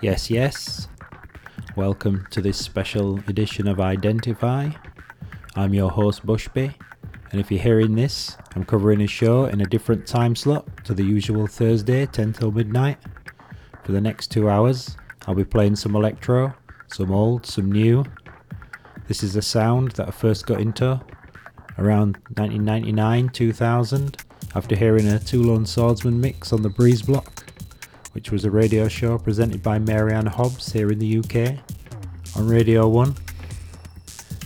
Yes, yes. Welcome to this special edition of Identify. I'm your host Bushby, and if you're hearing this, I'm covering a show in a different time slot to the usual Thursday, 10 till midnight. For the next two hours, I'll be playing some electro, some old, some new. This is a sound that I first got into around 1999 2000 after hearing a Two Lone Swordsmen mix on the Breeze Block, which was a radio show presented by Mary Anne Hobbs here in the UK on Radio 1.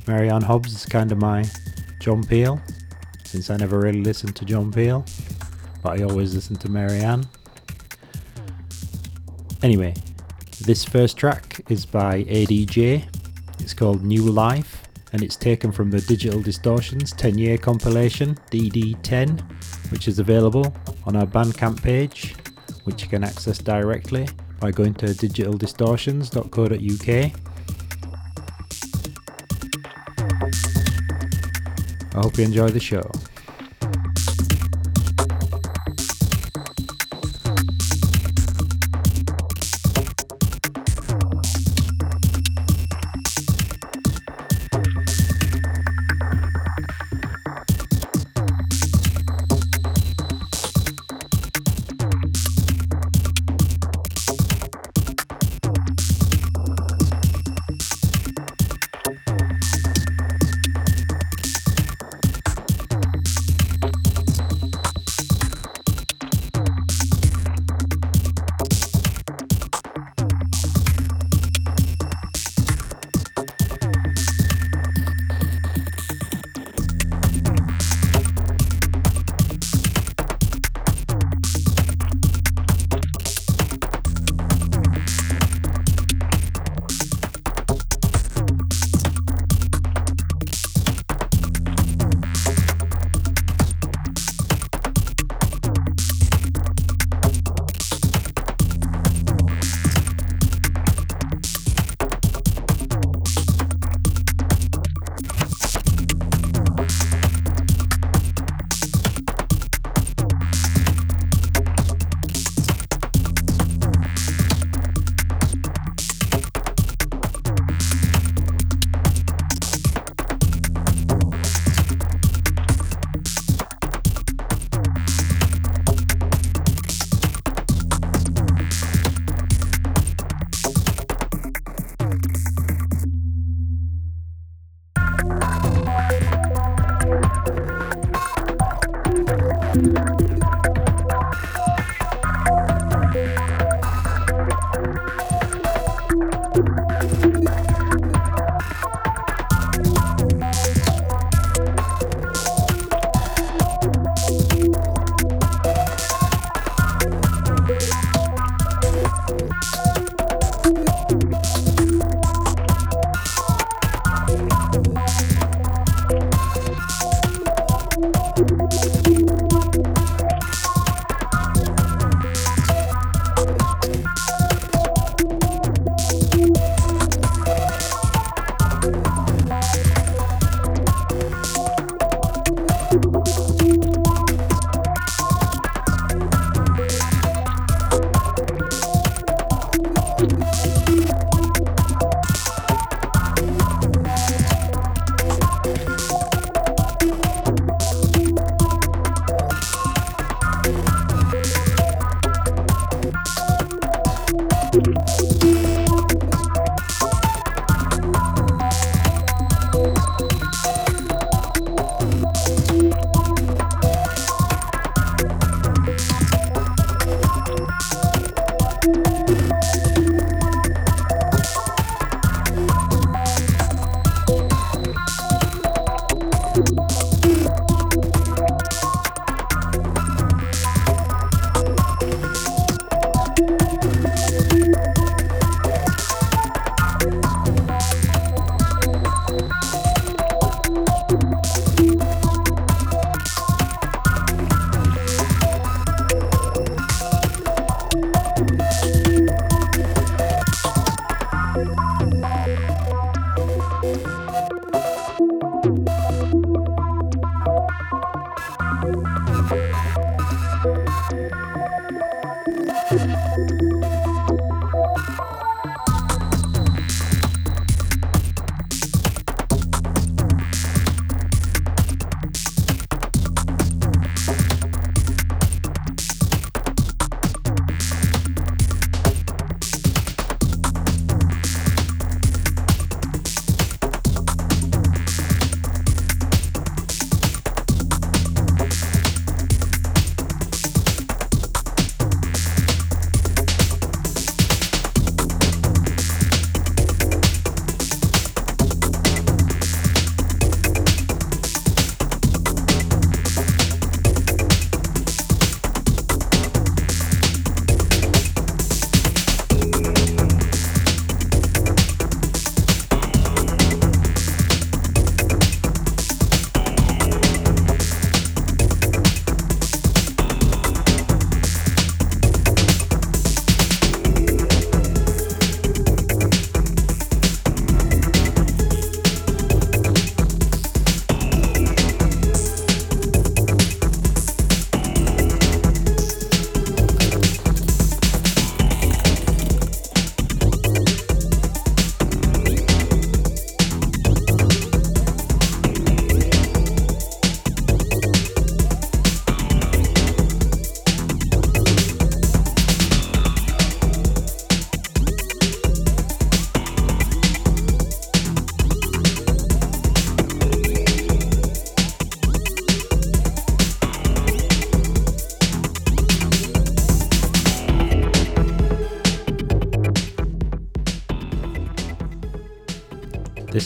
Mary Anne Hobbs is kind of my John Peel, since I never really listened to John Peel, but I always listen to Mary Anne. Anyway, this first track is by ADJ. It's called New Life and it's taken from the Digital Distortions 10 year compilation DD10, which is available on our Bandcamp page, which you can access directly by going to digitaldistortions.co.uk. I hope you enjoy the show.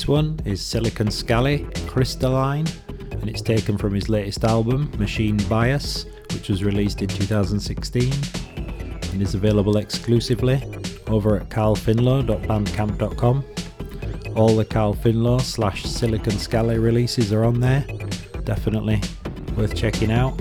One is Silicon Scally Crystalline, and it's taken from his latest album, Machine Bias, which was released in 2016 and is available exclusively over at carlfinlow.bandcamp.com. All the Carl Finlow slash Silicon Scally releases are on there. Definitely worth checking out.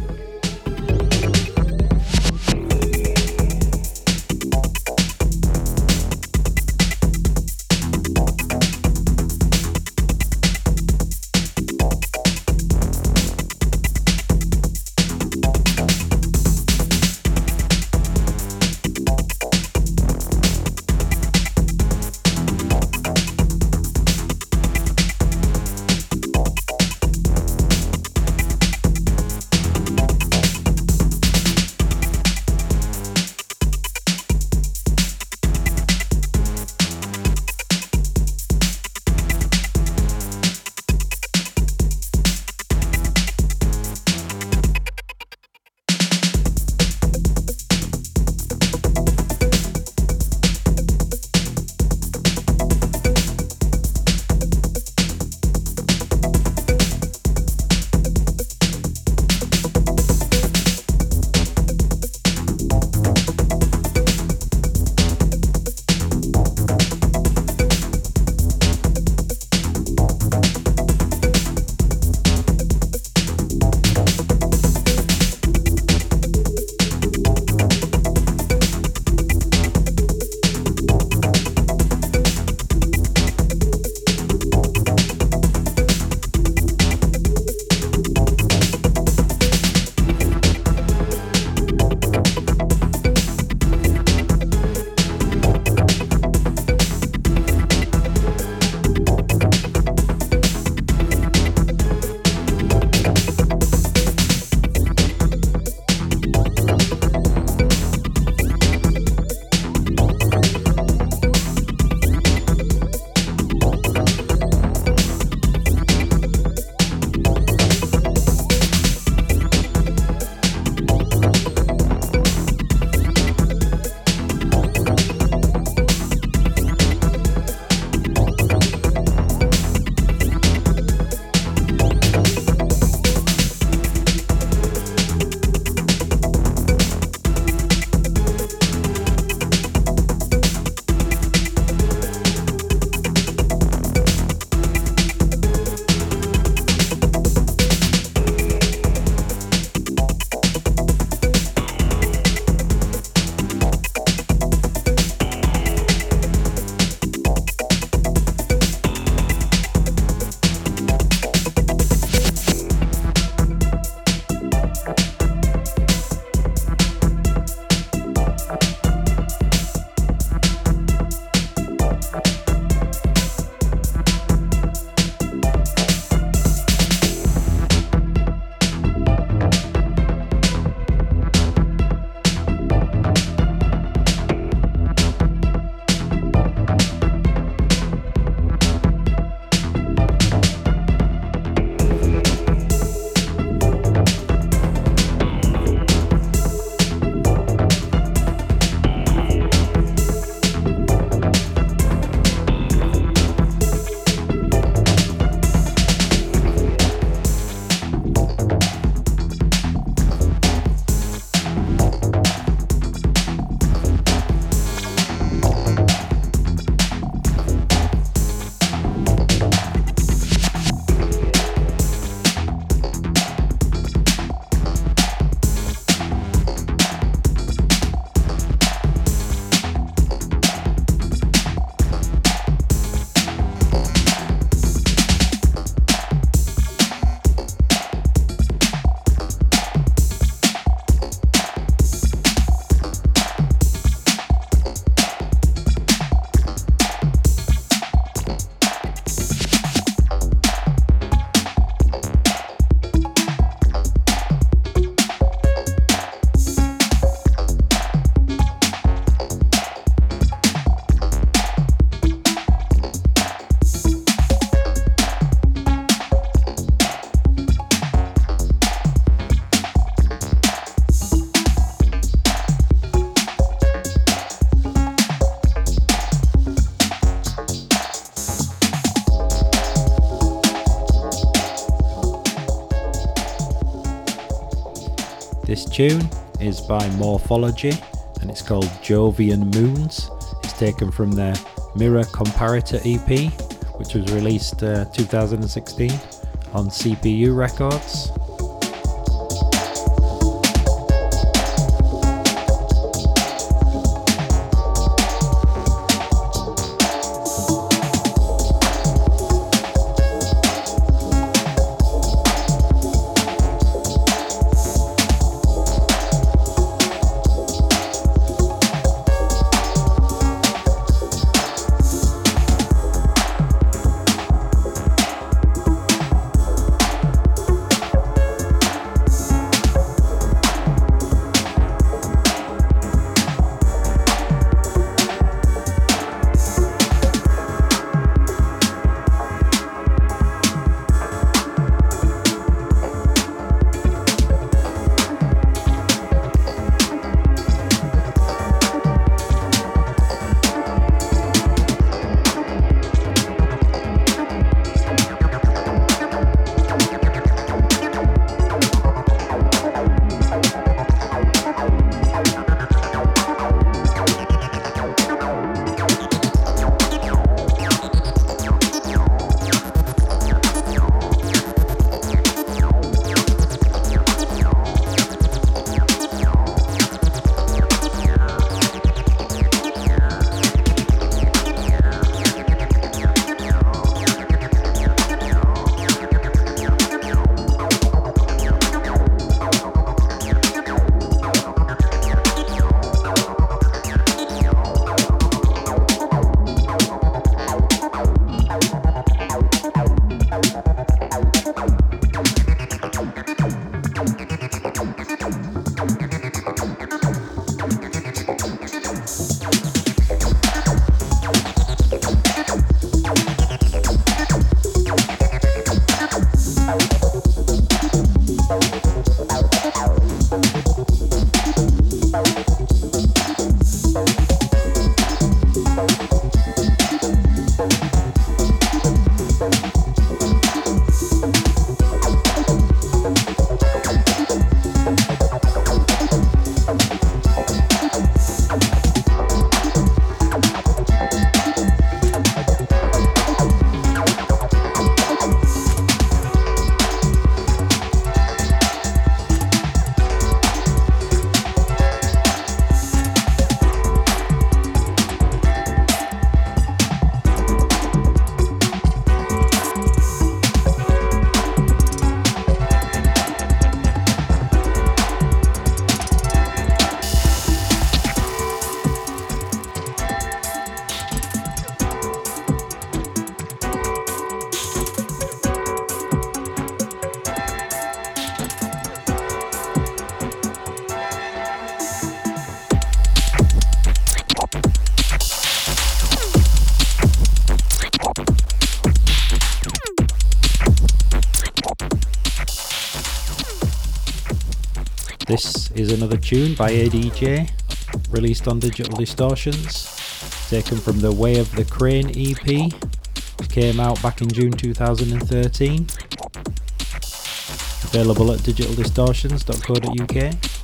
Tune is by Morphology and it's called Jovian Moons. It's taken from their Mirror Comparator EP, which was released uh, 2016 on CPU Records. Is another tune by ADJ, released on Digital Distortions, taken from the Way of the Crane EP, which came out back in June 2013. Available at digitaldistortions.co.uk.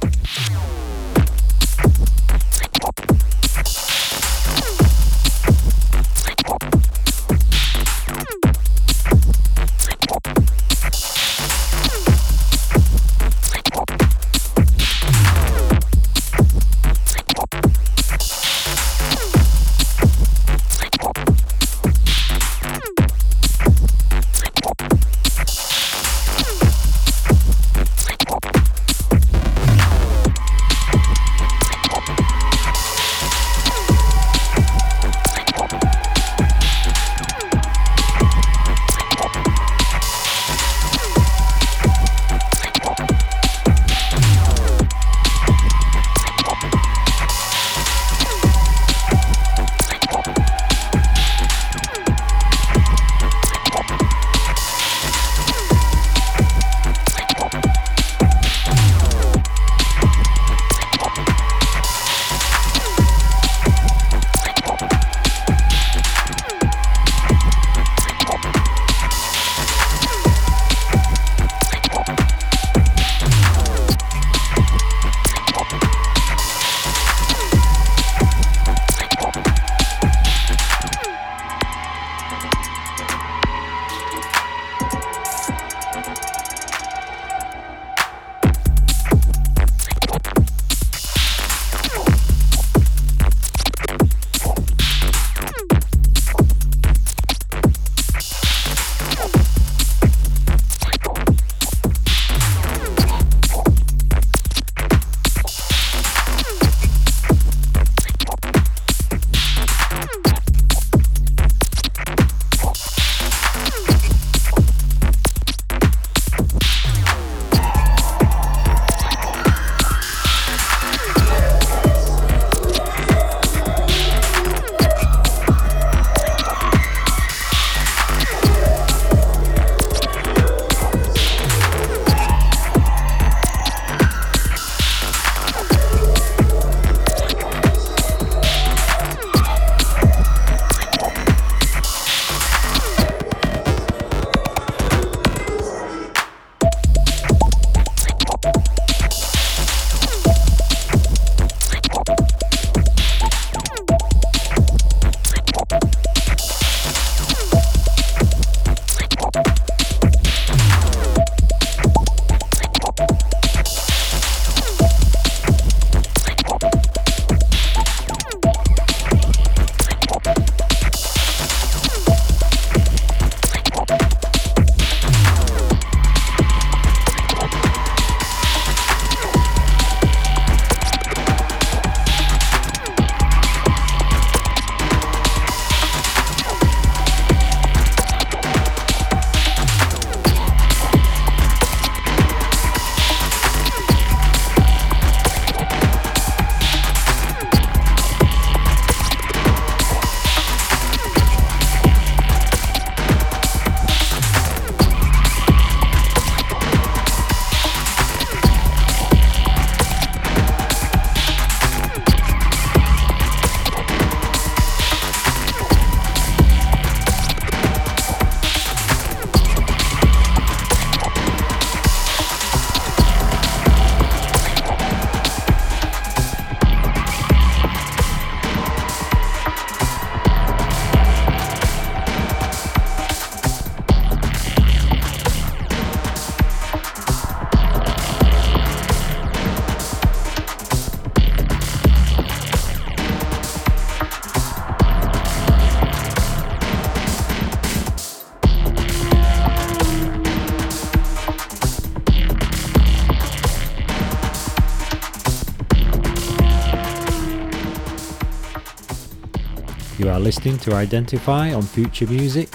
listening to Identify on Future Music.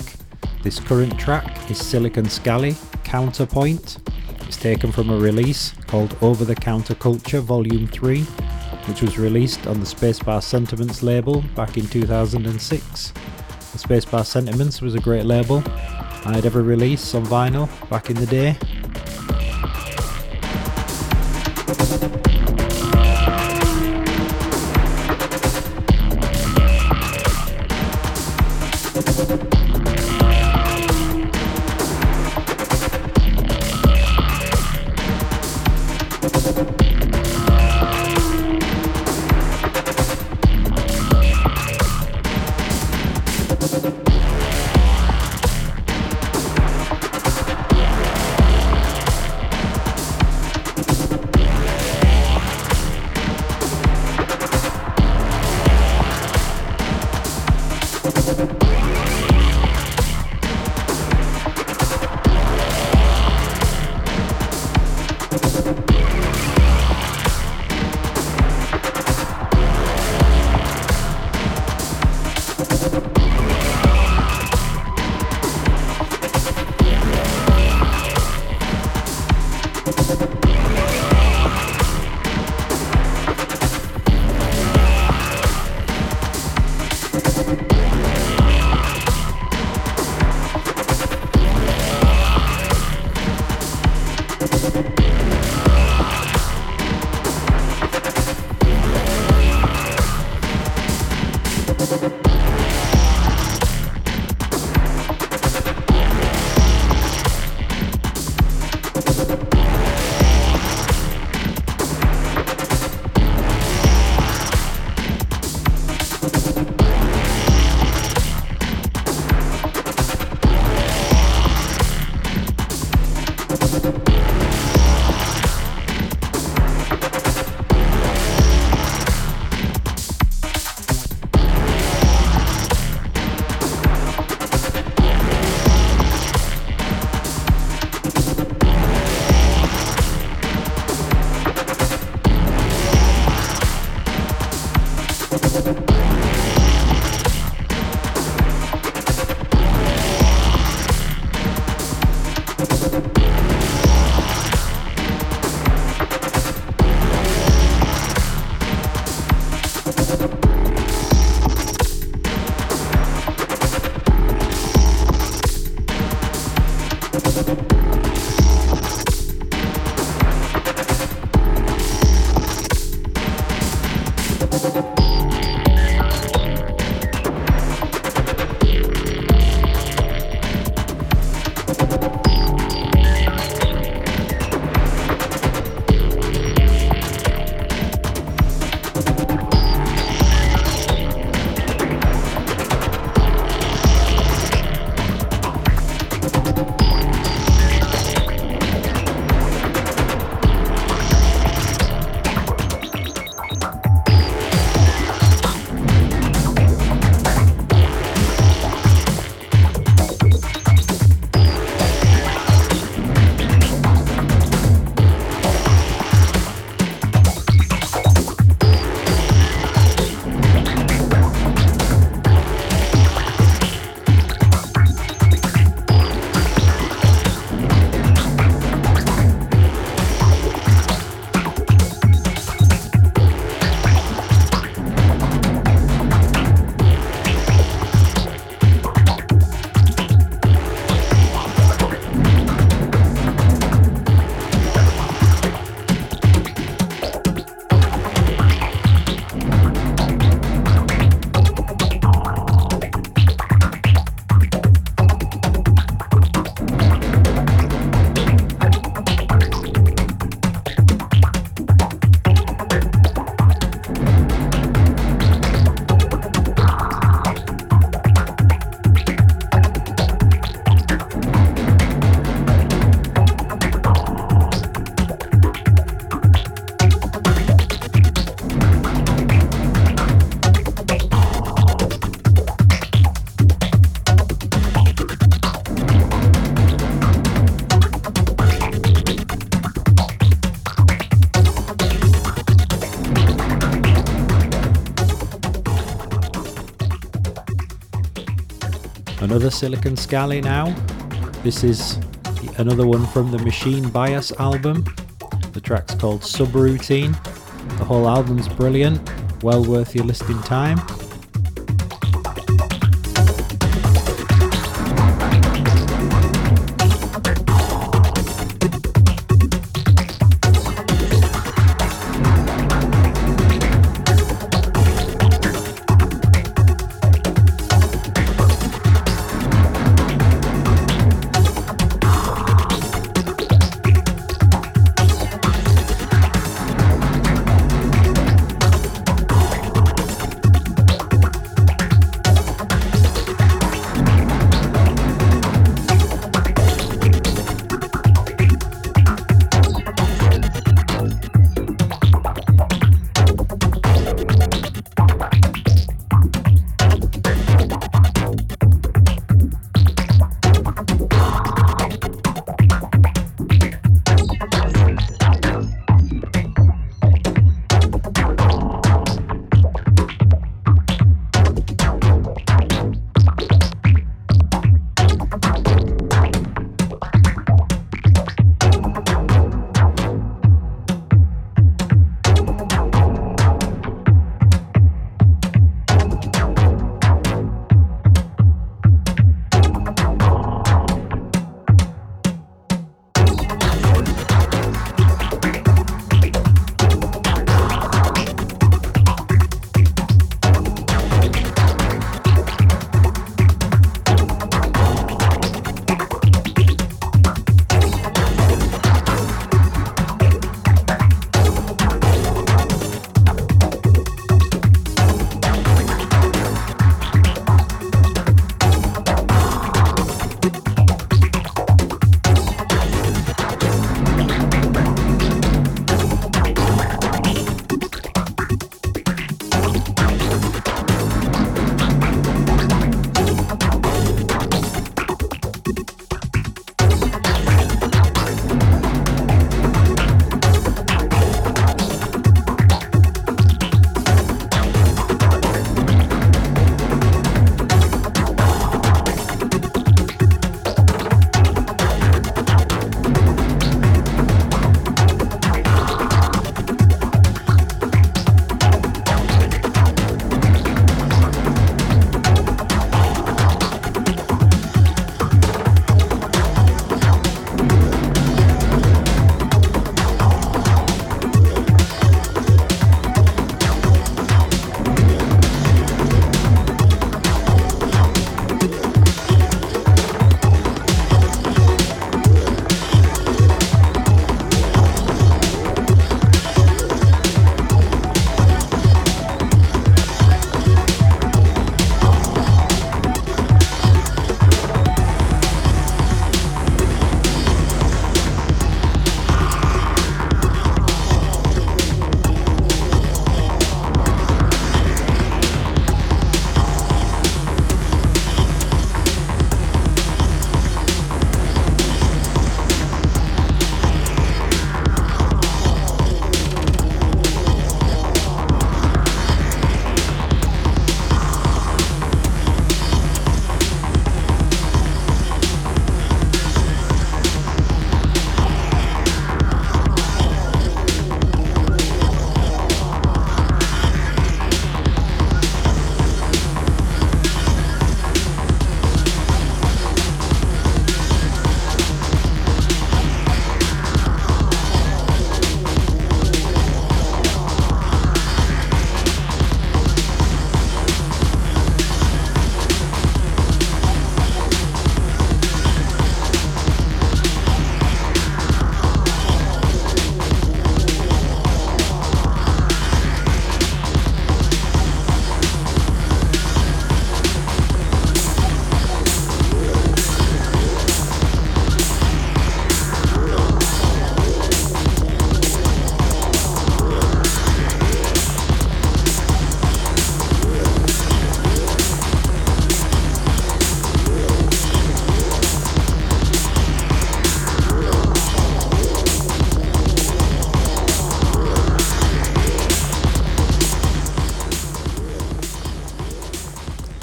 This current track is Silicon Scally Counterpoint. It's taken from a release called Over the Counterculture Volume 3, which was released on the Spacebar Sentiments label back in 2006. The Spacebar Sentiments was a great label. I had ever released on vinyl back in the day, Silicon Scally now. This is another one from the Machine Bias album. The track's called Subroutine. The whole album's brilliant, well worth your listening time.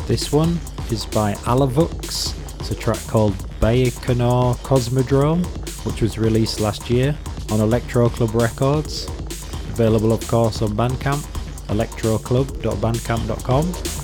This one is by Alavux. It's a track called Baikonur Cosmodrome, which was released last year on Electro Club Records. Available, of course, on Bandcamp, electroclub.bandcamp.com.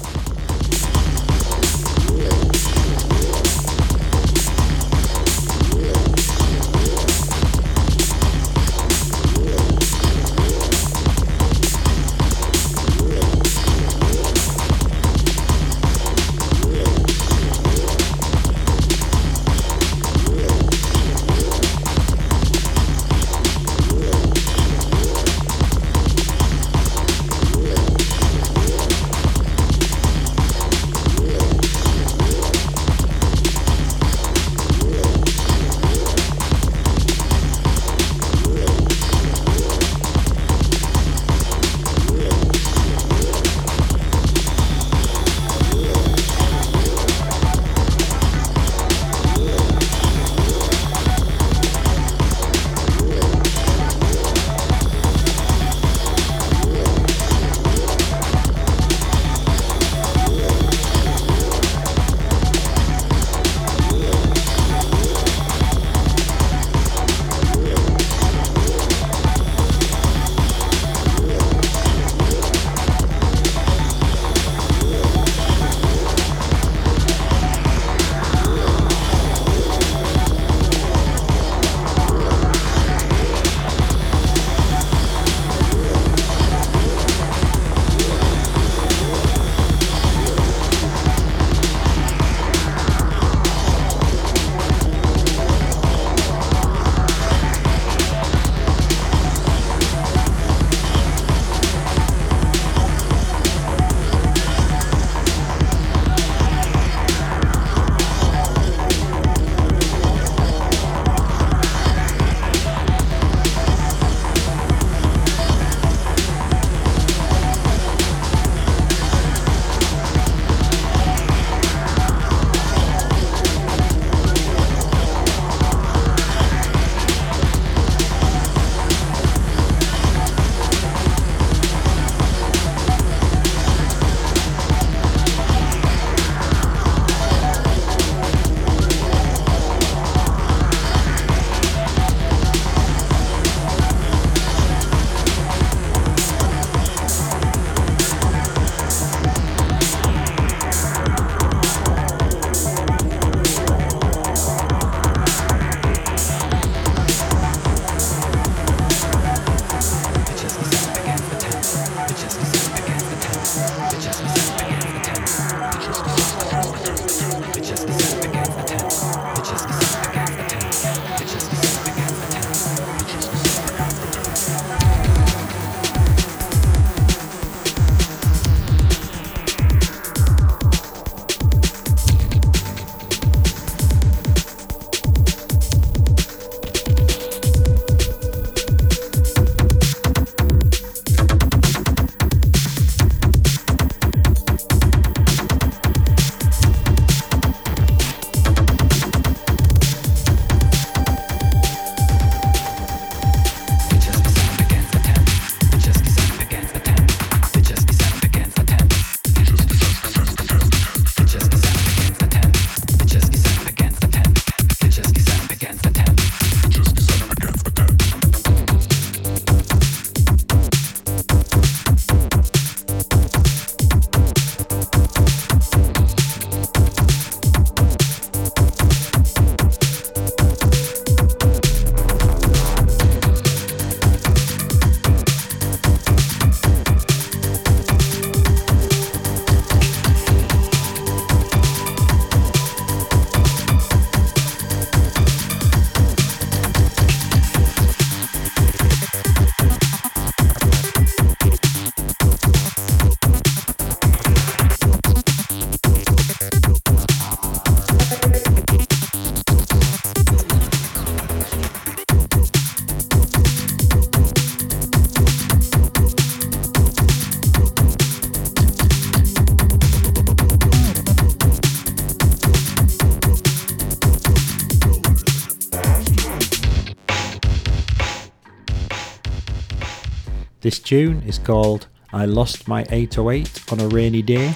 This tune is called I Lost My 808 on a Rainy Day.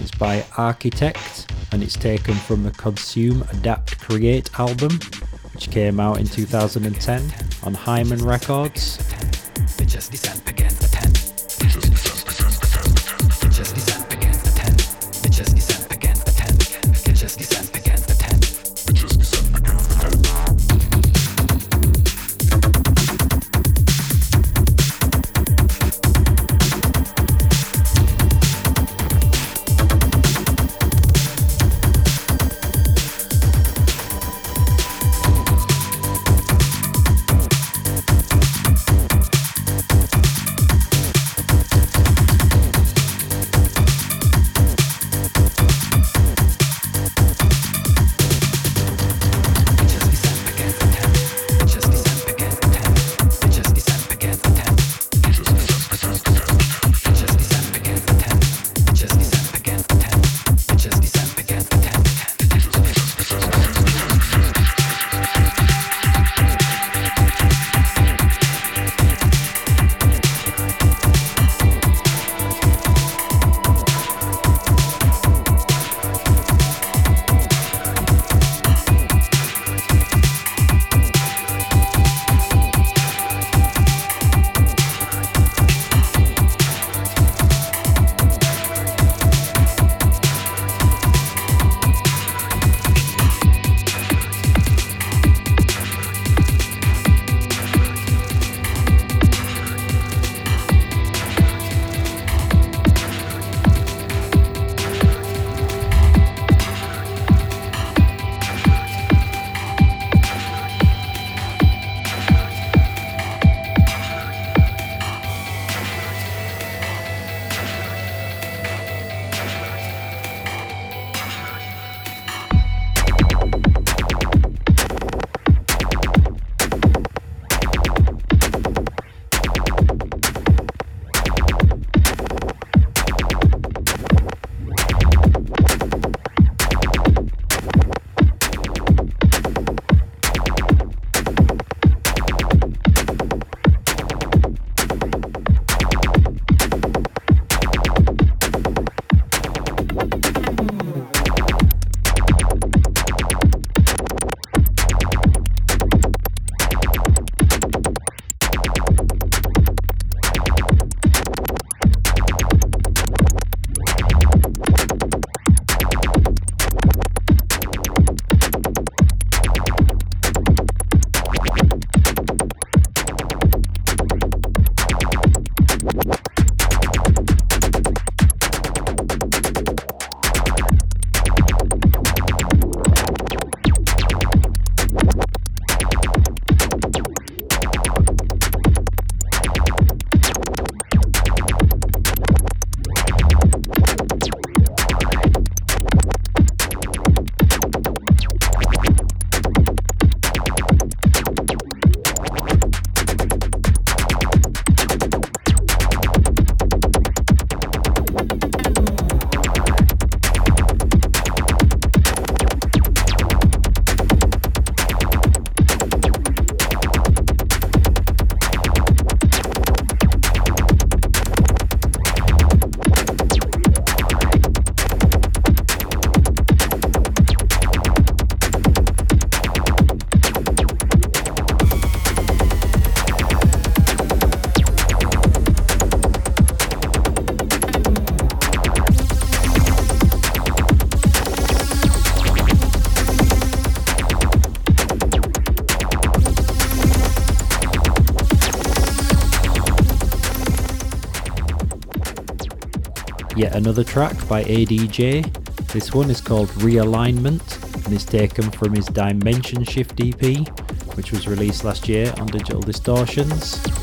It's by Architect and it's taken from the Consume, Adapt, Create album, which came out in 2010 on Hymen Records. Another track by ADJ. This one is called Realignment and is taken from his Dimension Shift EP, which was released last year on Digital Distortions.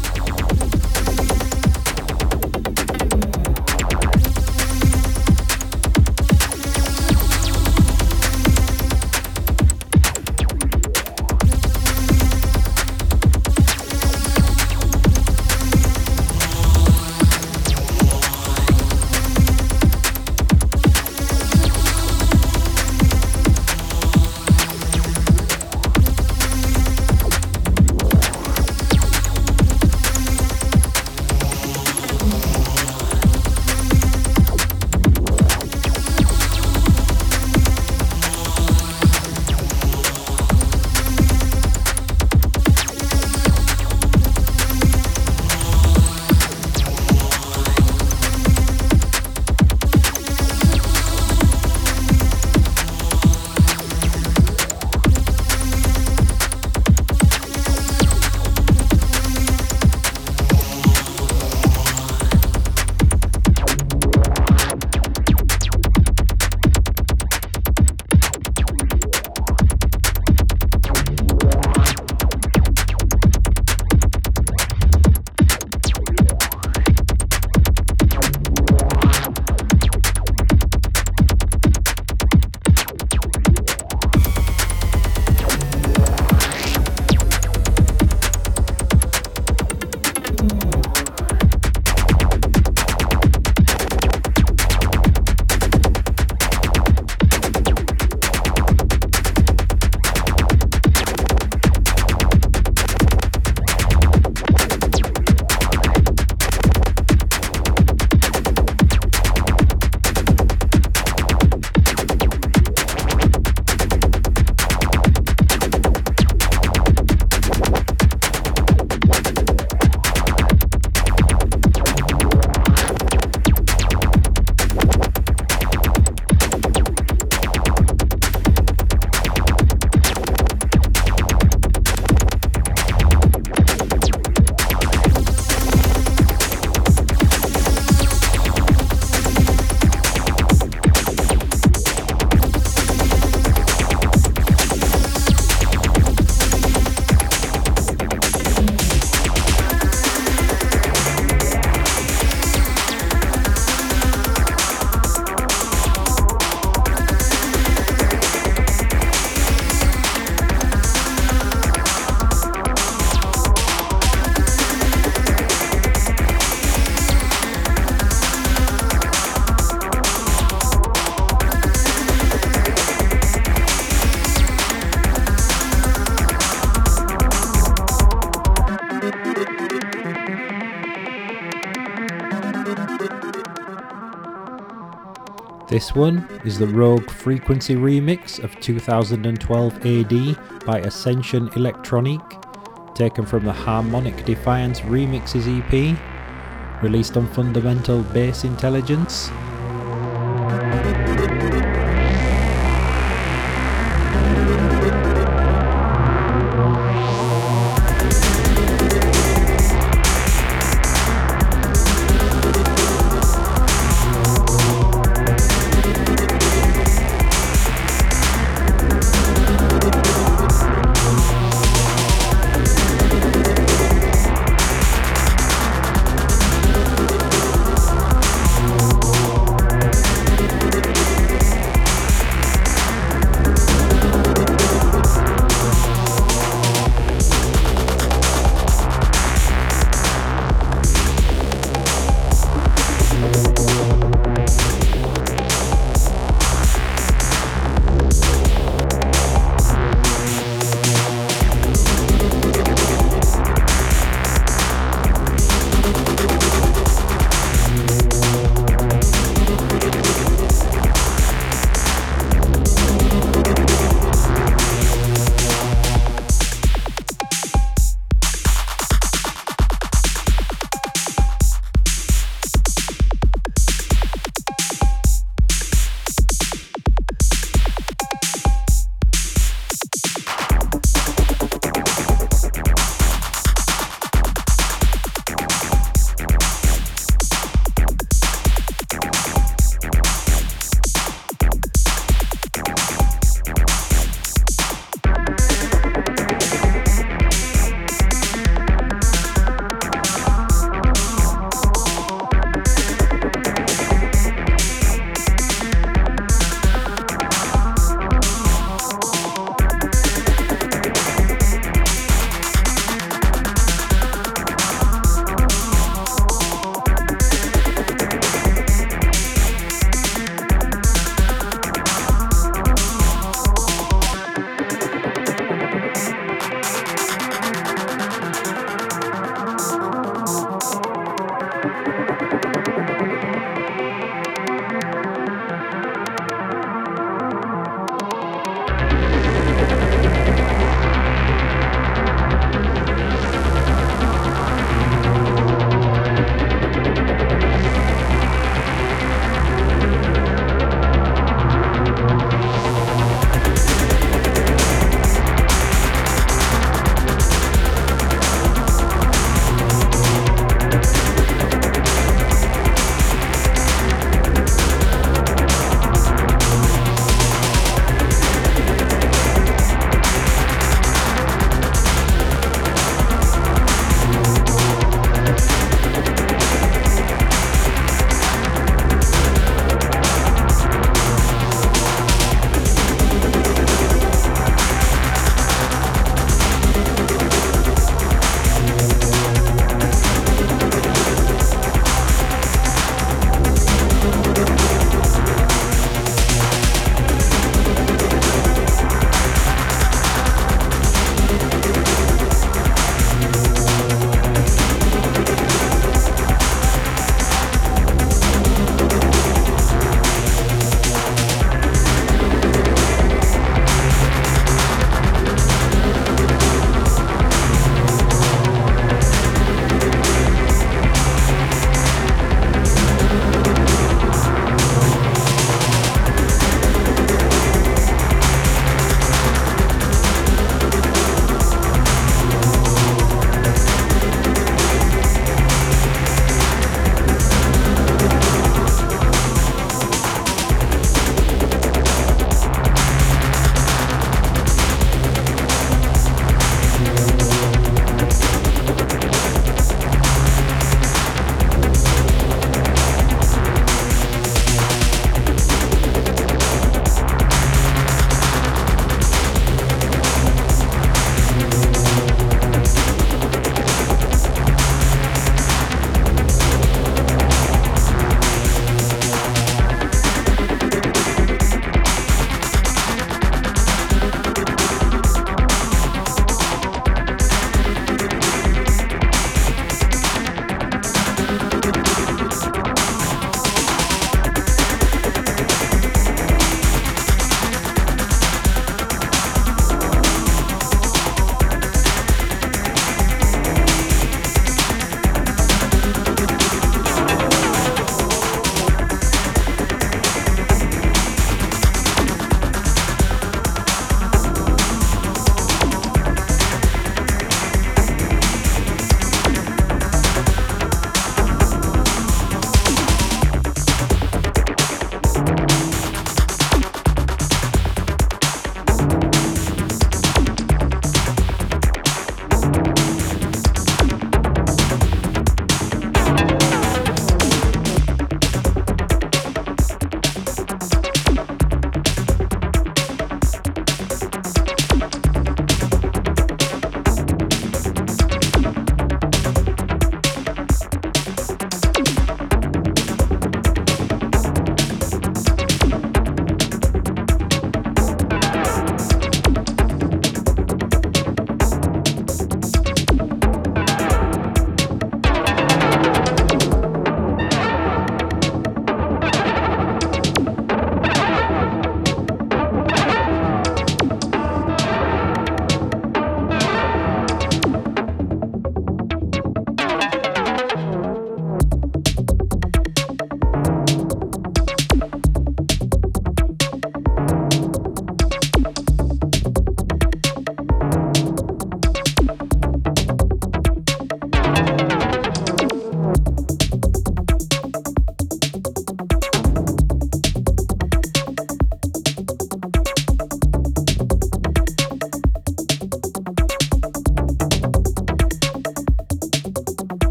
This one is the Rogue Frequency remix of 2012 AD by Ascension Electronique, taken from the Harmonic Defiance Remixes EP, released on Fundamental Bass Intelligence.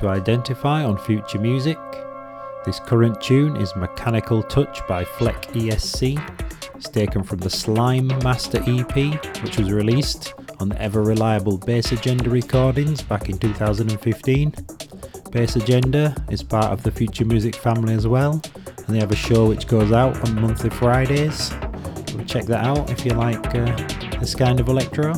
To Identify on Future Music. This current tune is Mechanical Touch by Fleck ESC. It's taken from the Slime Master EP, which was released on the ever reliable Bass Agenda recordings back in 2015. Bass Agenda is part of the Future Music family as well, and they have a show which goes out on monthly Fridays. check that out if you like uh, this kind of electro.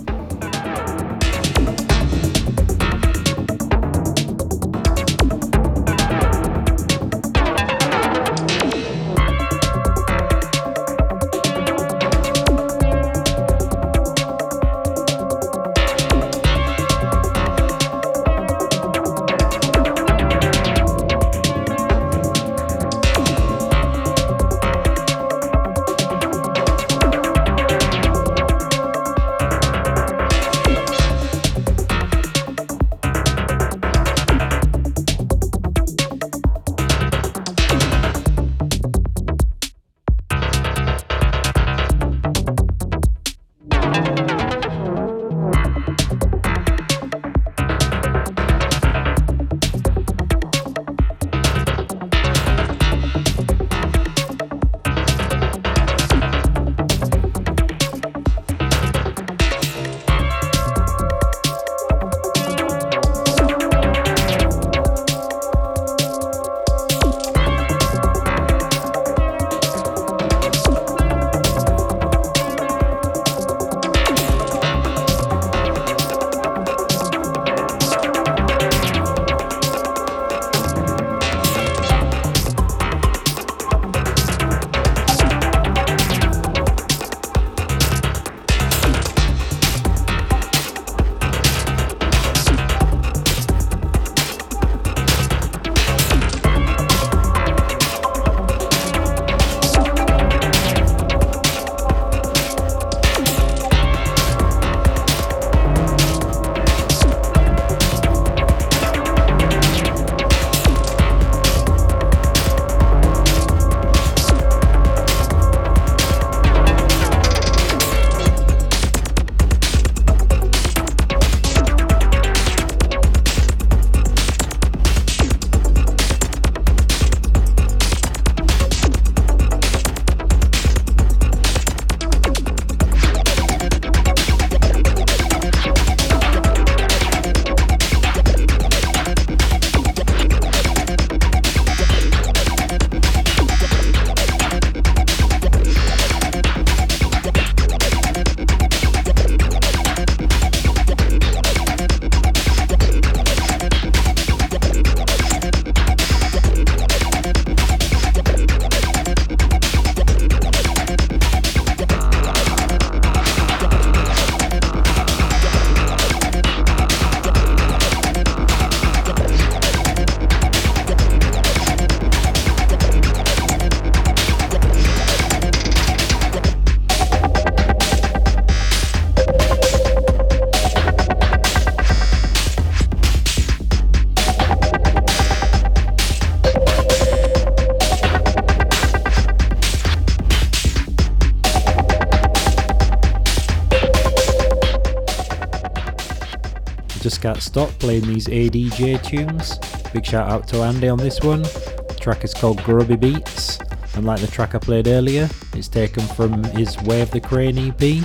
Stop playing these ADJ tunes. Big shout out to Andy on this one. The track is called Grubby Beats, and like the track I played earlier, it's taken from his Way of the Crane EP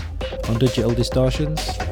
on Digital Distortions.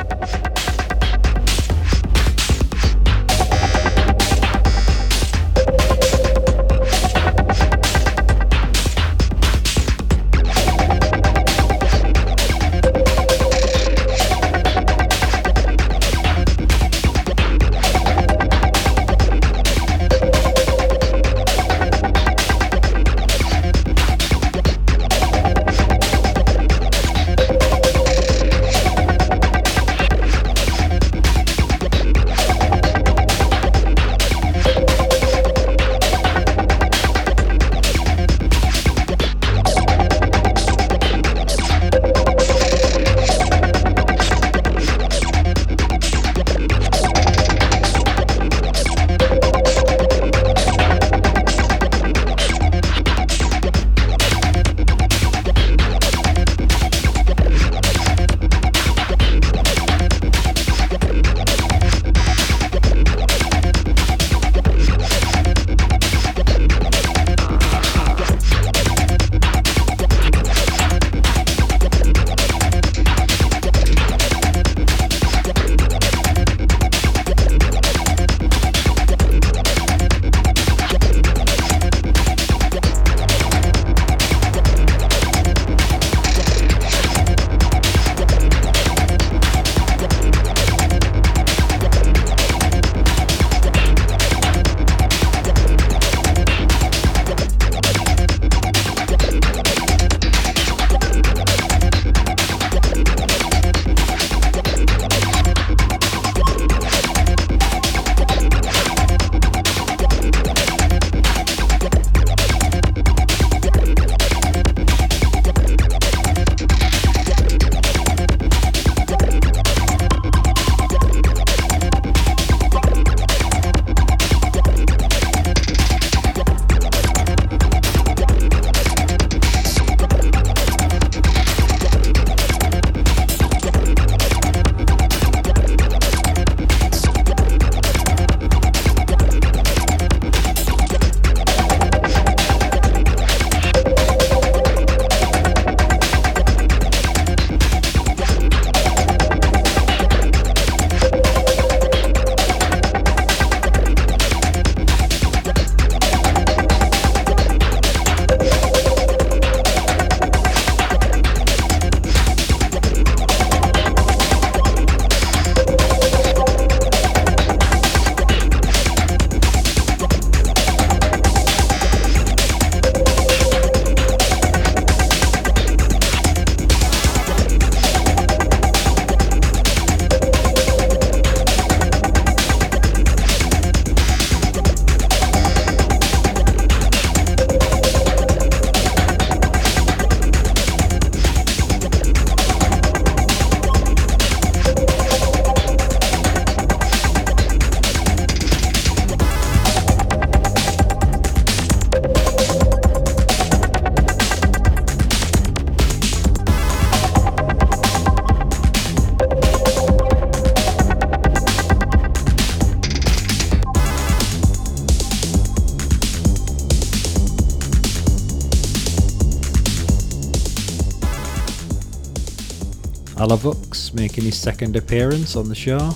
Alavux making his second appearance on the show.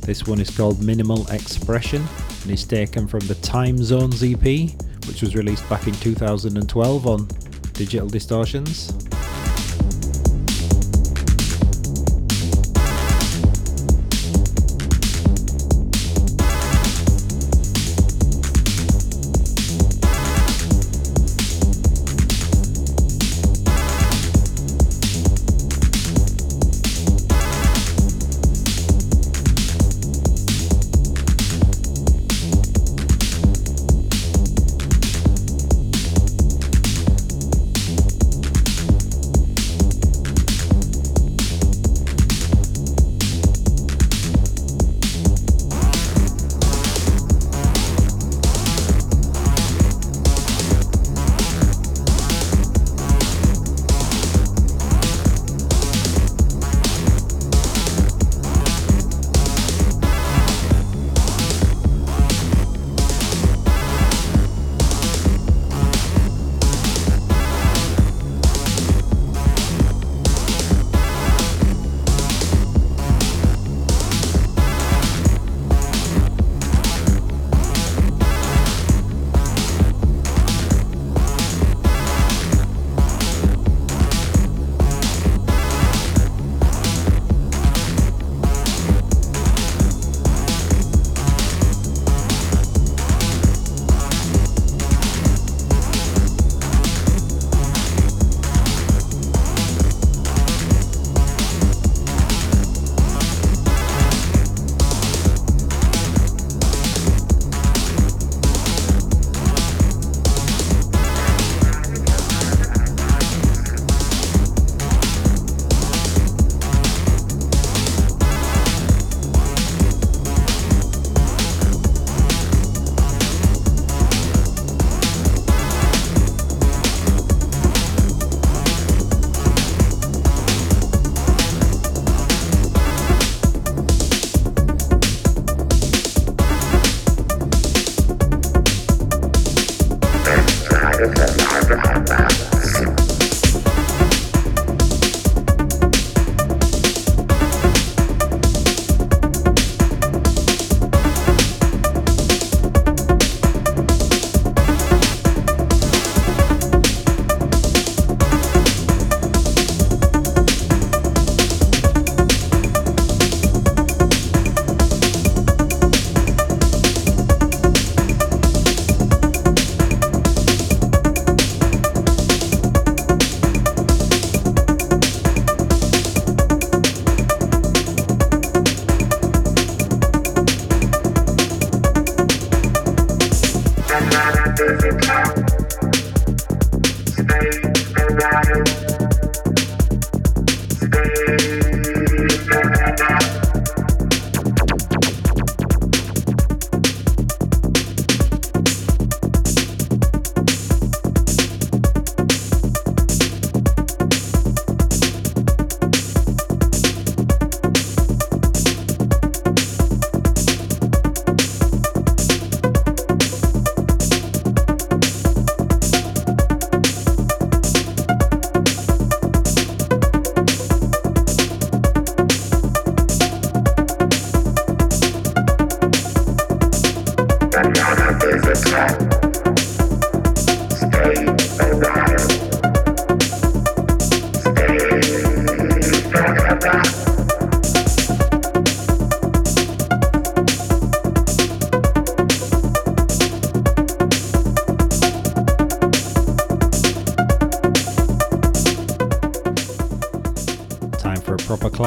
This one is called Minimal Expression and is taken from the Time Zones EP, which was released back in 2012 on Digital Distortions.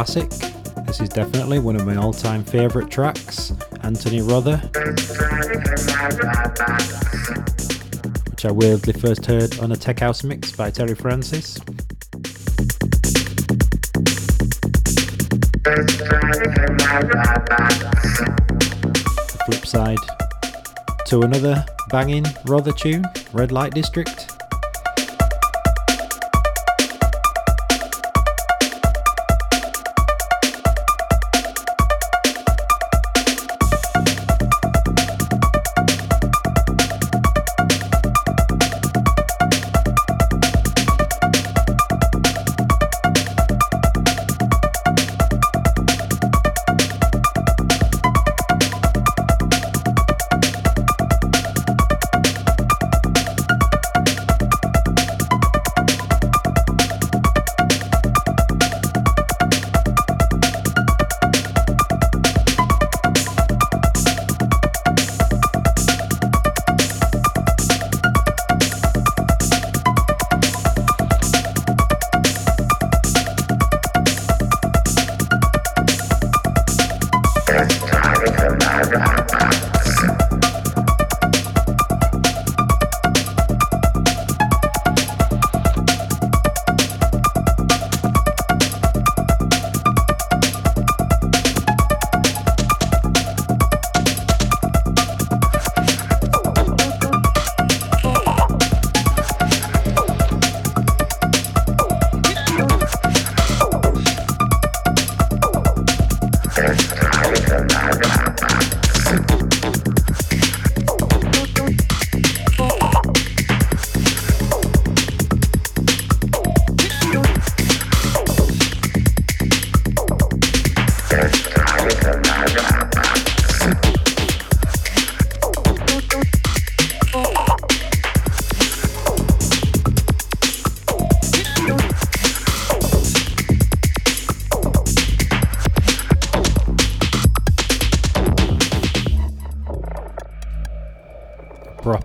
Classic. This is definitely one of my all time favourite tracks, Anthony Rother, which I weirdly first heard on a Tech House mix by Terry Francis. The flip side to another banging Rother tune, Red Light District.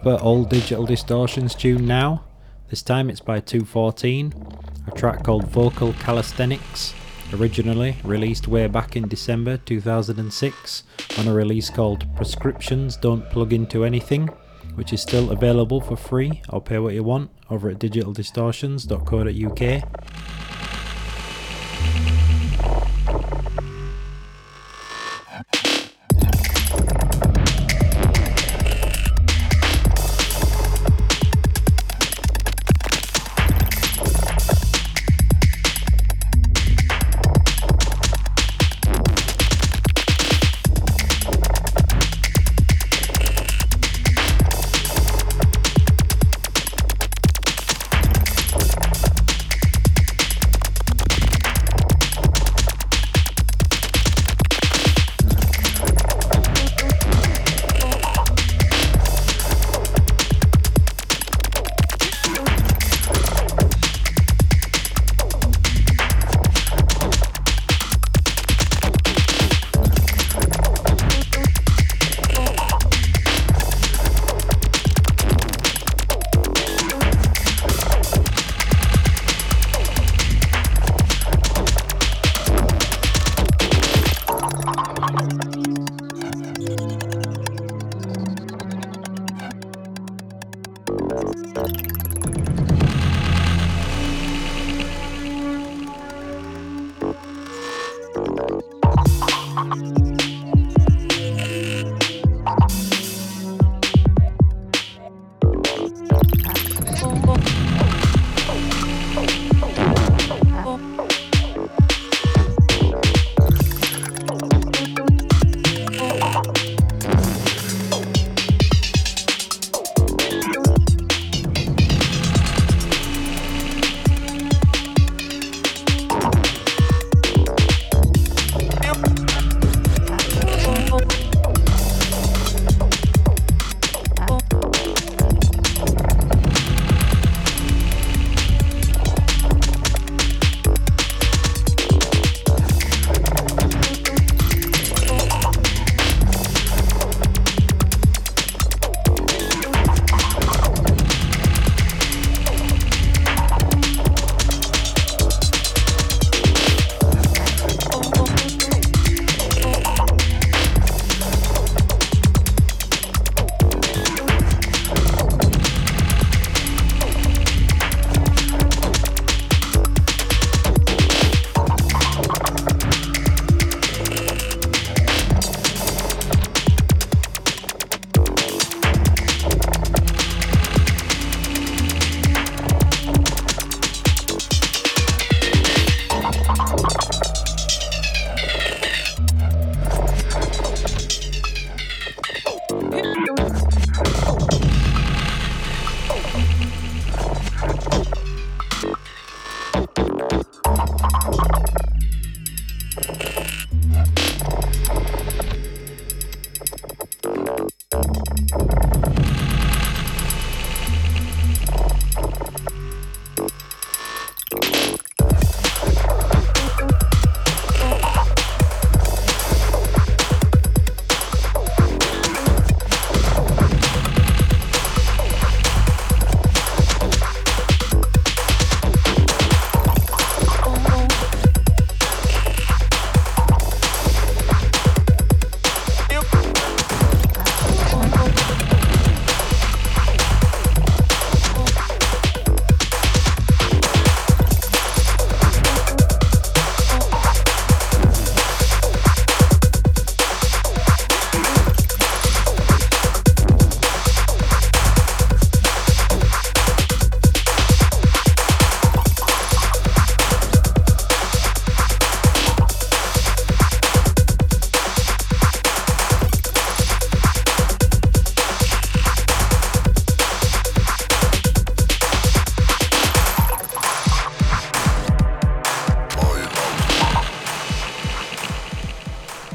Proper old digital distortions tune now. This time it's by 214, a track called Vocal Calisthenics, originally released way back in December 2006 on a release called Prescriptions Don't Plug Into Anything, which is still available for free or pay what you want over at digitaldistortions.co.uk.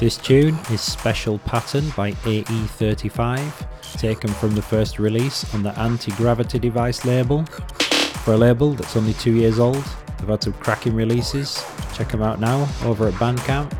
This tune is Special Pattern by AE35, taken from the first release on the Anti Gravity Device label. For a label that's only two years old, they've had some cracking releases. Check them out now over at Bandcamp.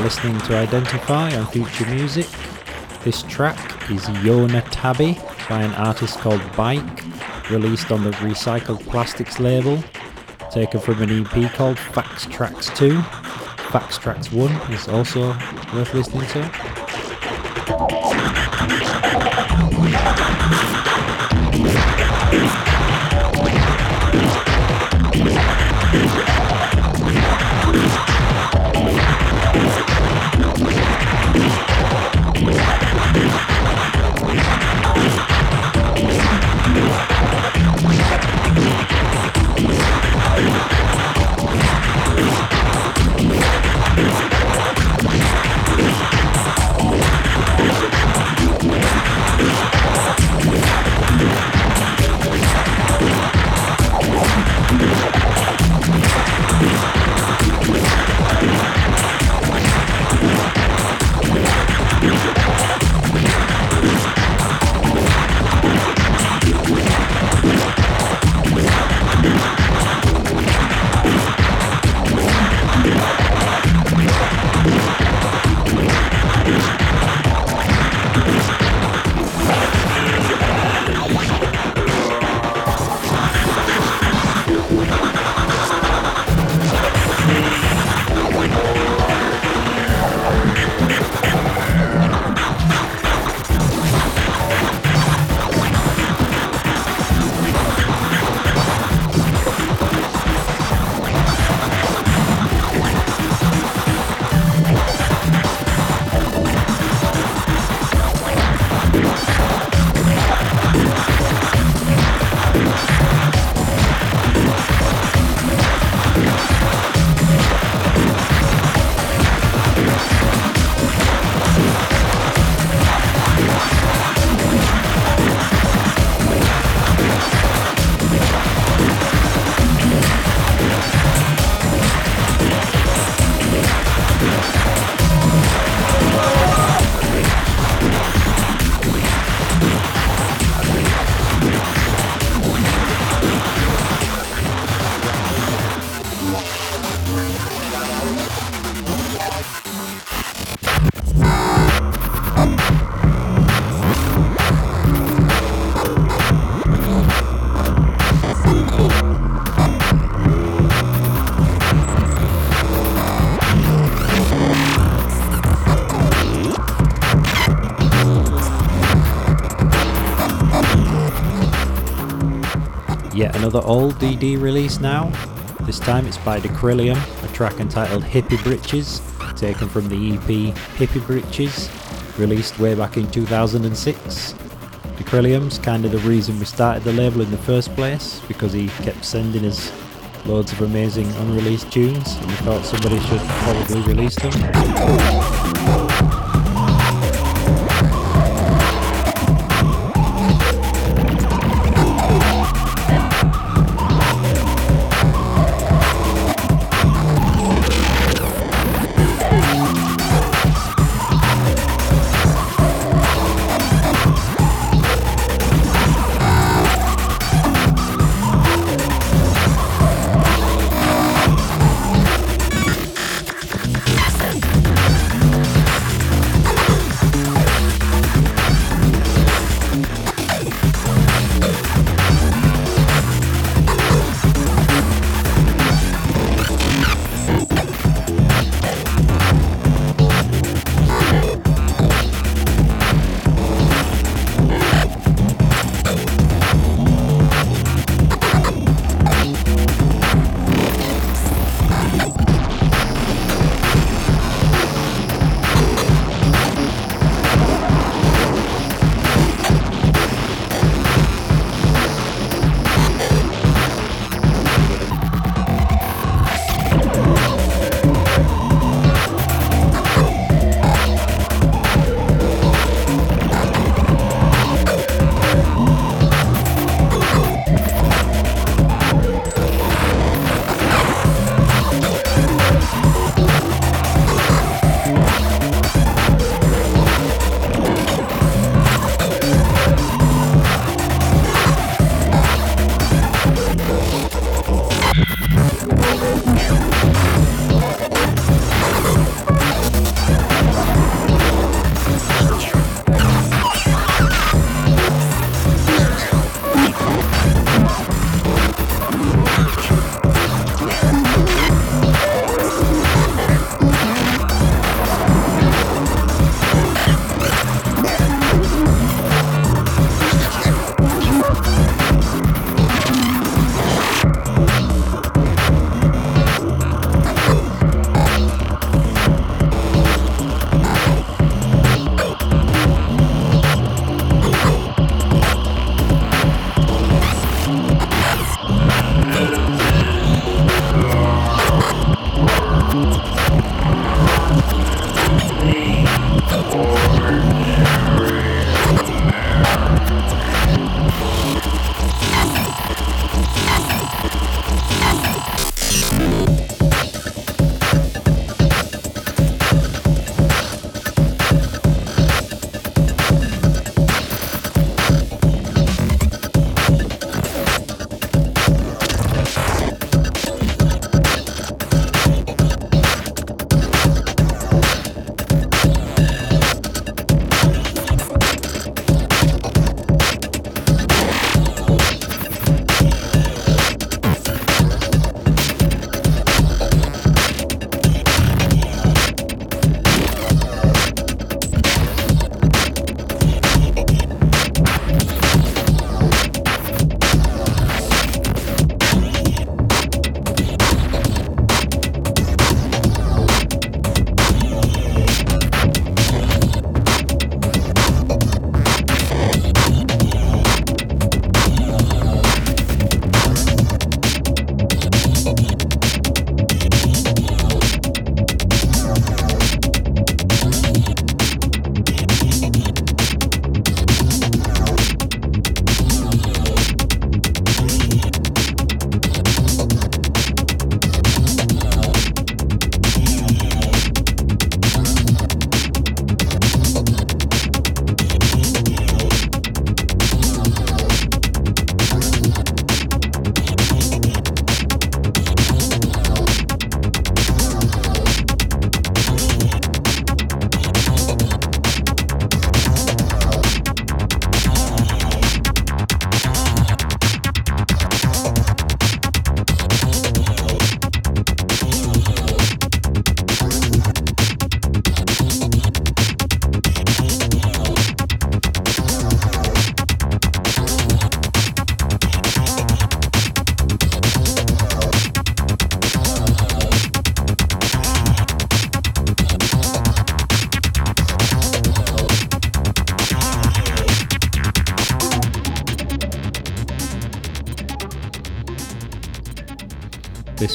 Listening to Identify on Future Music. This track is Yona Tabby by an artist called Bike, released on the Recycled Plastics label, taken from an EP called Fax Tracks 2. Fax Tracks 1 is also worth listening to. Another old DD release now. This time it's by Decrylium, a track entitled Hippie Britches, taken from the EP Hippie Britches, released way back in 2006. Decrylium's kind of the reason we started the label in the first place, because he kept sending us loads of amazing unreleased tunes, and we thought somebody should probably release them.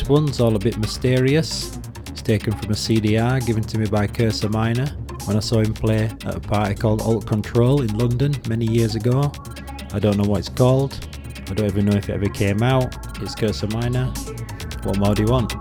This one's all a bit mysterious. It's taken from a CDR given to me by Cursor Miner when I saw him play at a party called Alt Control in London many years ago. I don't know what it's called. I don't even know if it ever came out. It's Cursor Miner. What more do you want?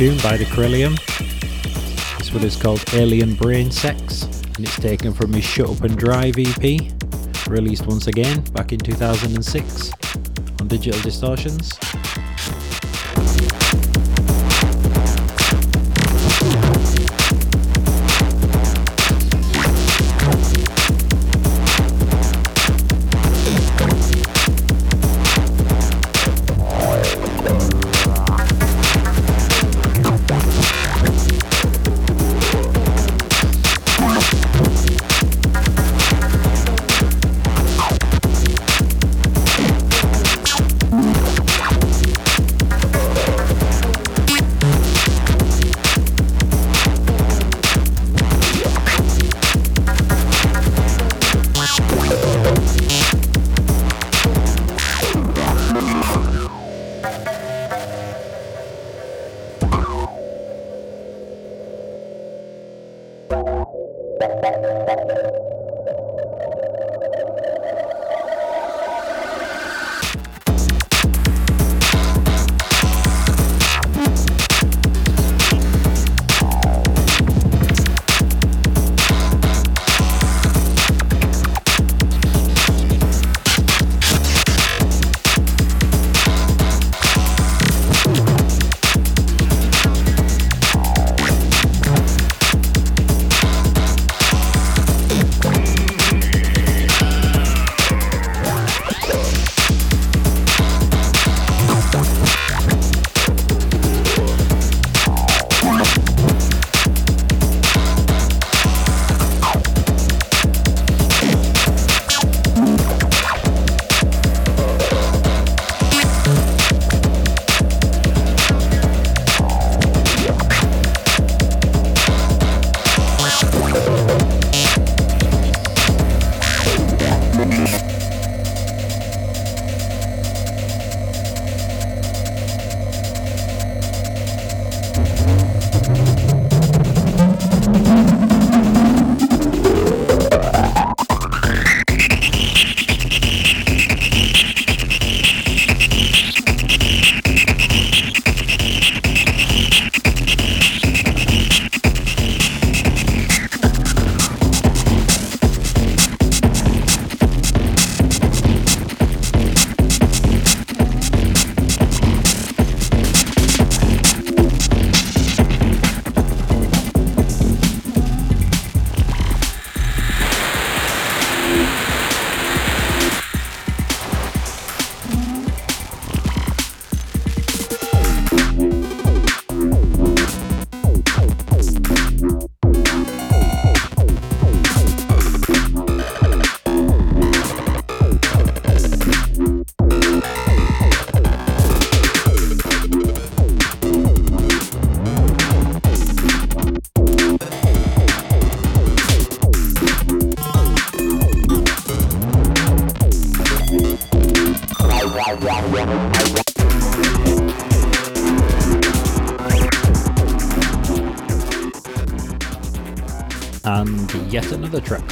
Tune by the Corellium. This one is called Alien Brain Sex and it's taken from his Shut Up and Drive EP, released once again back in 2006 on Digital Distortions.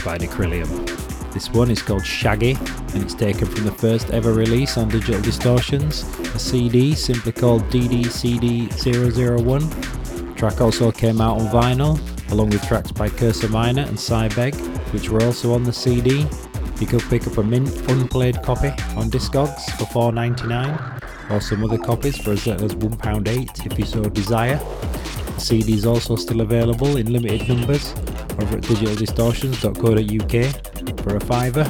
By. This one is called Shaggy and it's taken from the first ever release on Digital Distortions, a CD simply called DDCD001. The track also came out on vinyl along with tracks by Cursor Miner and Cybeg, which were also on the CD. You could pick up a mint unplayed copy on Discogs for $4.99 or some other copies for as little as £1.8 if you so desire. The CD is also still available in limited numbers over at digitaldistortions.co.uk for a fiver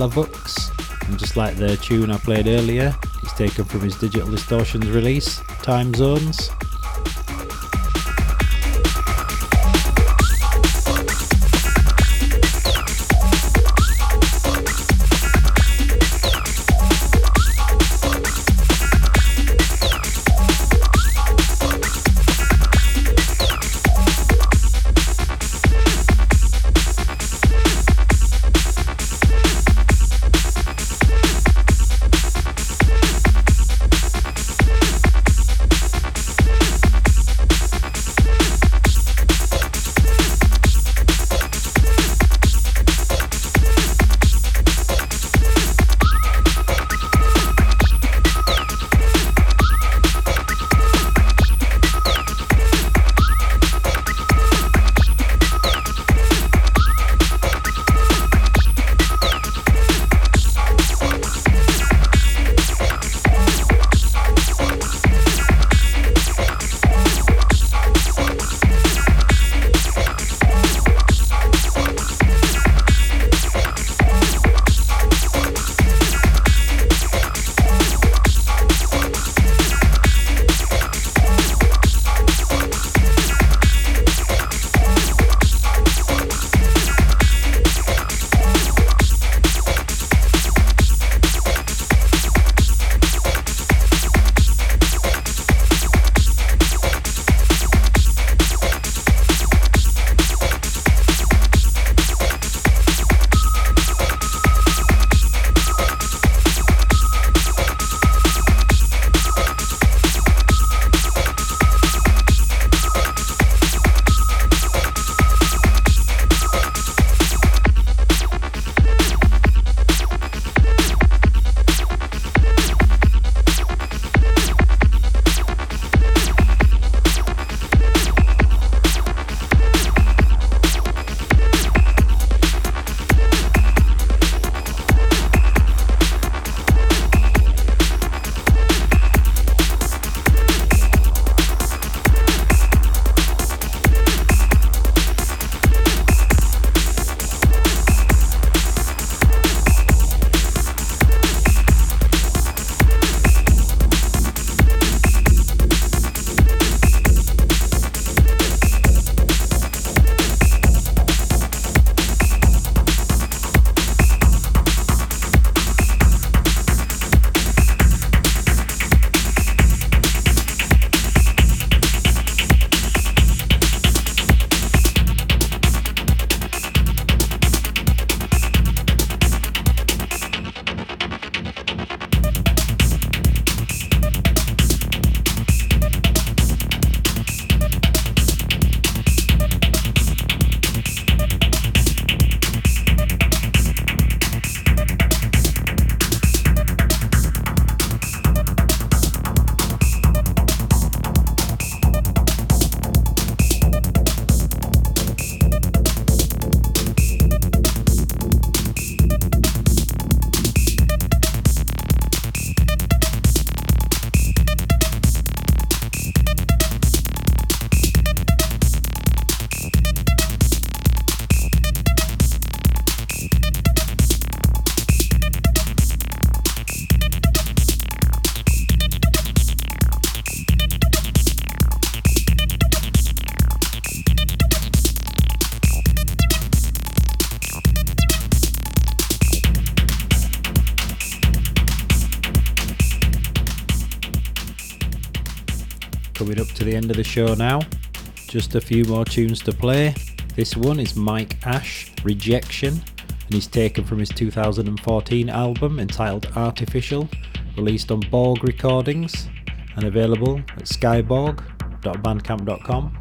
Time by Alavux. And just like the tune I played earlier, it's taken from his Digital Distortions release, Time Zones. End of the show now. Just a few more tunes to play. This one is Mike Ash, Rejection, and he's taken from his 2014 album entitled Artificial, released on Borg Recordings and available at skyborg.bandcamp.com.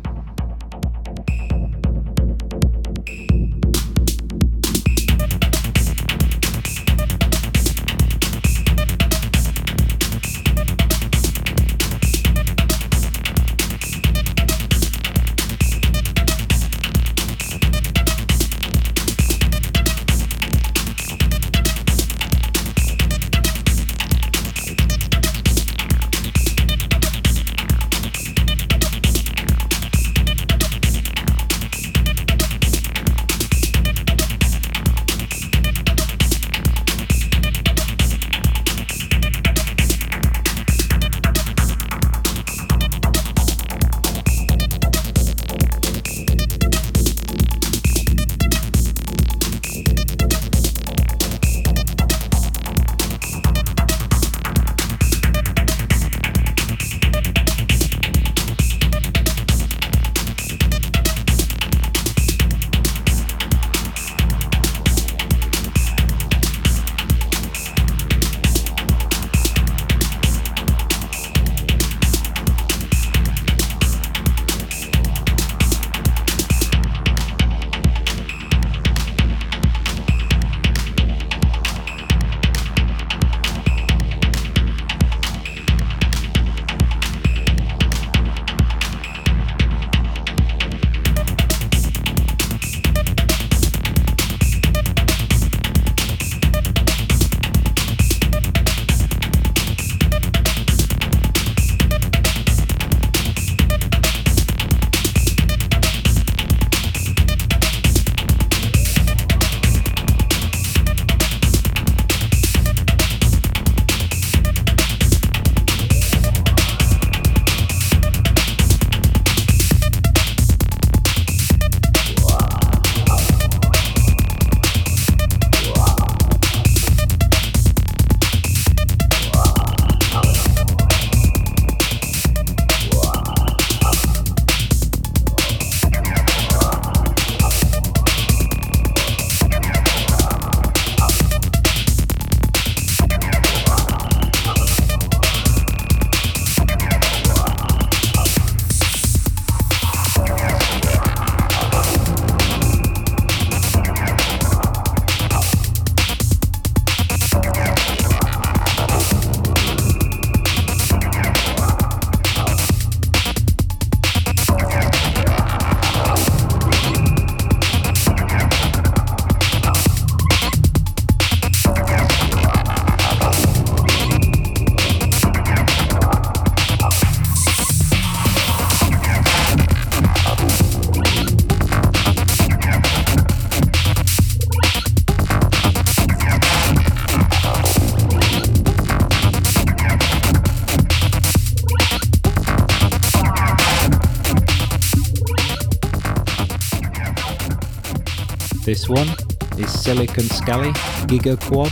Silicon Scally Giga Quad,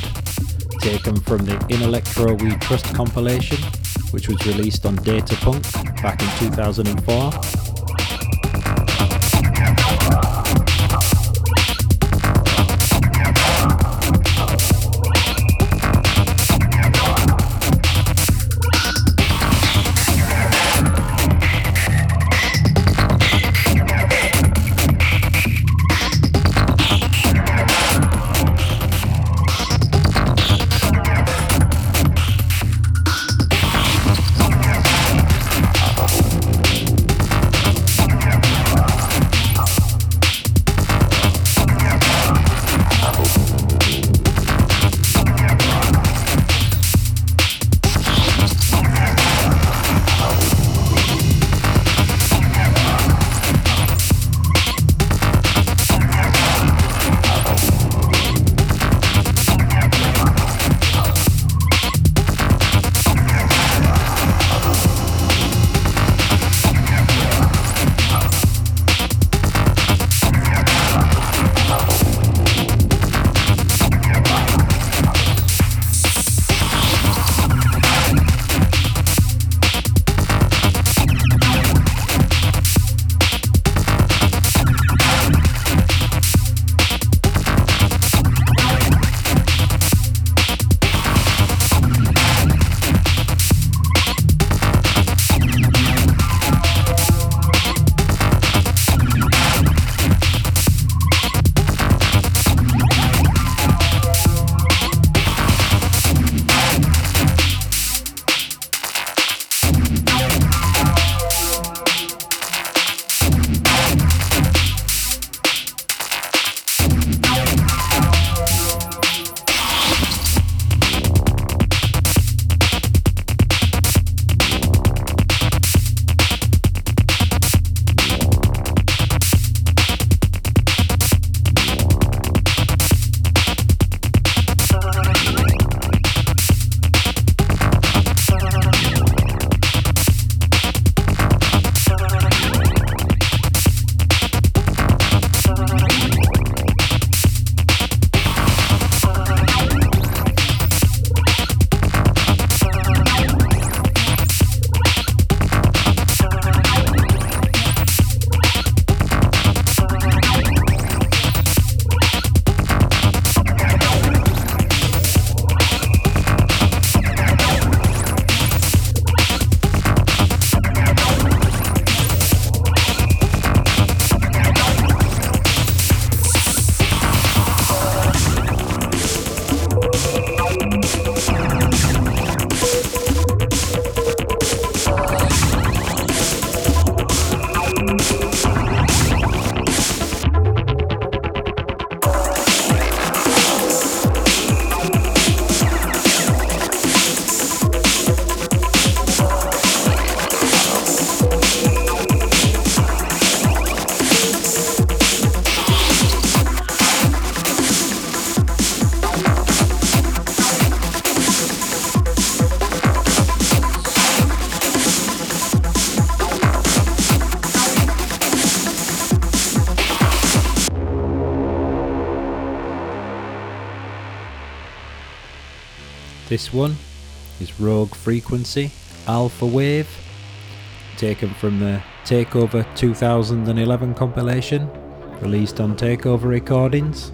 taken from the In Electro We Trust compilation, which was released on Datapunk back in 2004. This one is Rogue Frequency Alpha Wave, taken from the Takeover 2011 compilation, released on Takeover Recordings.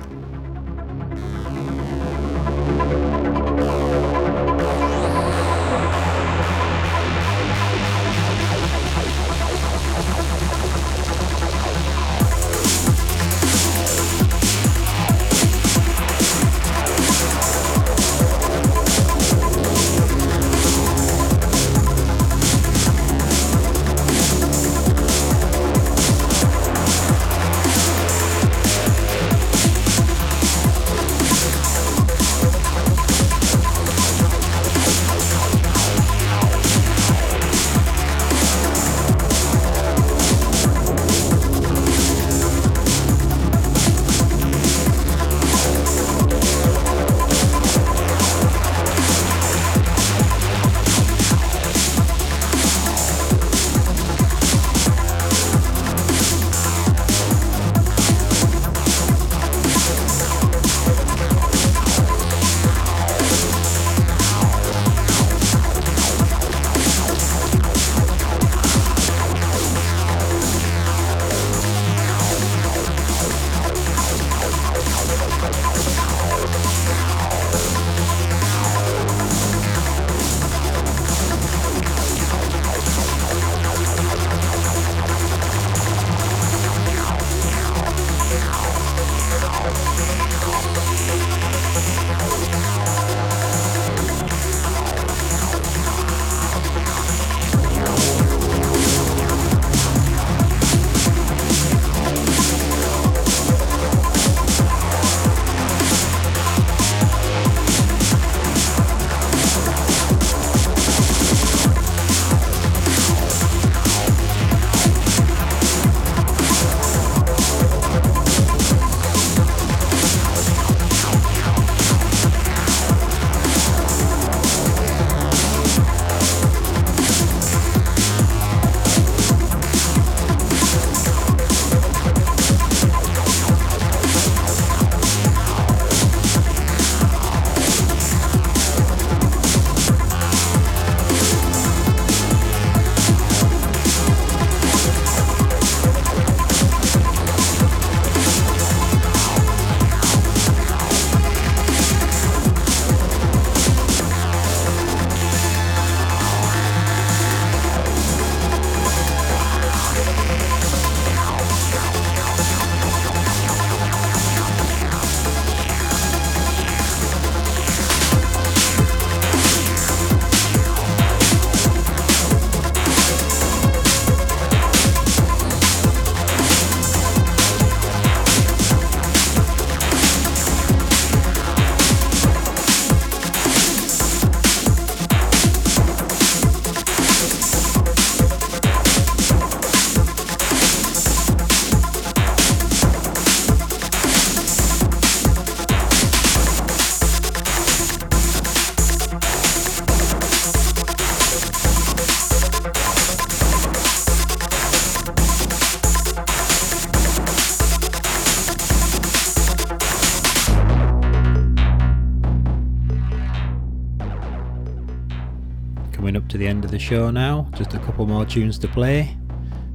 The show now. Just a couple more tunes to play.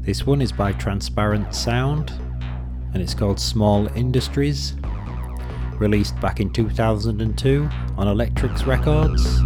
This one is by Transparent Sound and it's called Small Industries, released back in 2002 on Electrix Records.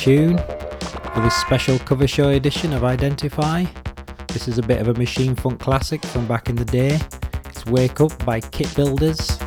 Tune for this special cover show edition of Identify. This is a bit of a machine funk classic from back in the day. It's Wake Up by Kit Builders.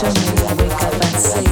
to me, I wake up and say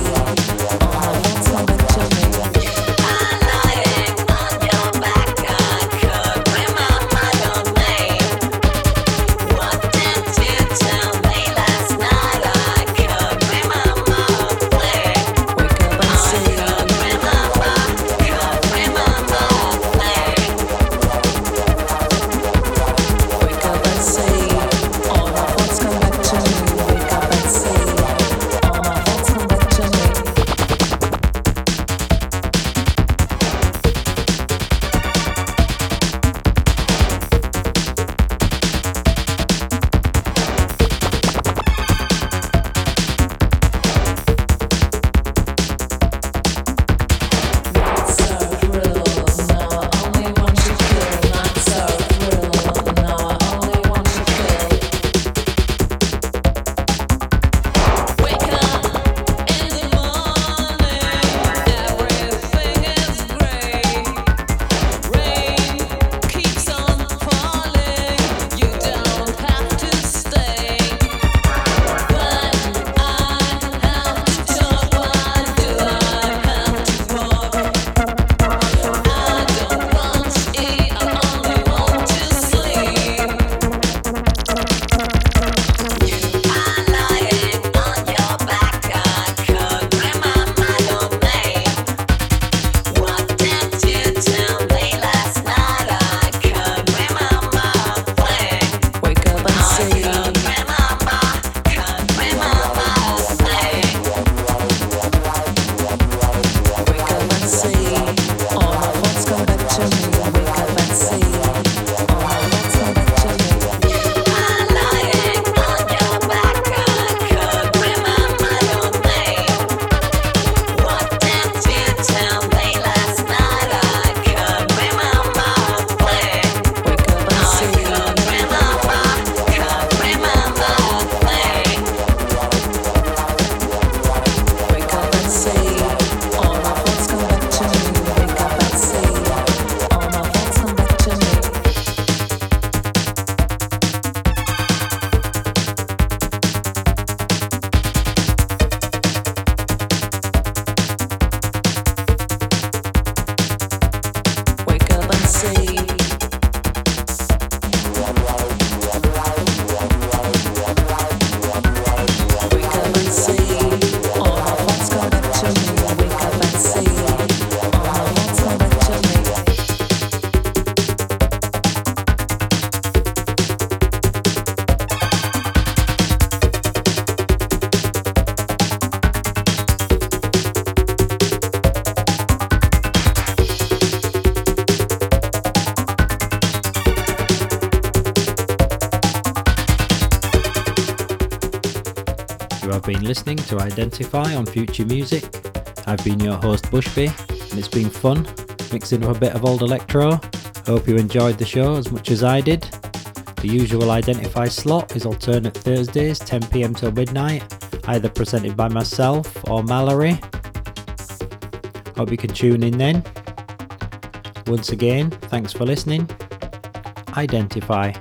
listening to Identify on Future Music. I've been your host Bushby, and it's been fun mixing up a bit of old electro. Hope you enjoyed the show as much as I did. The usual Identify slot is alternate Thursdays, 10pm till midnight, either presented by myself or Mallory. Hope you can tune in then. Once again, thanks for listening. Identify.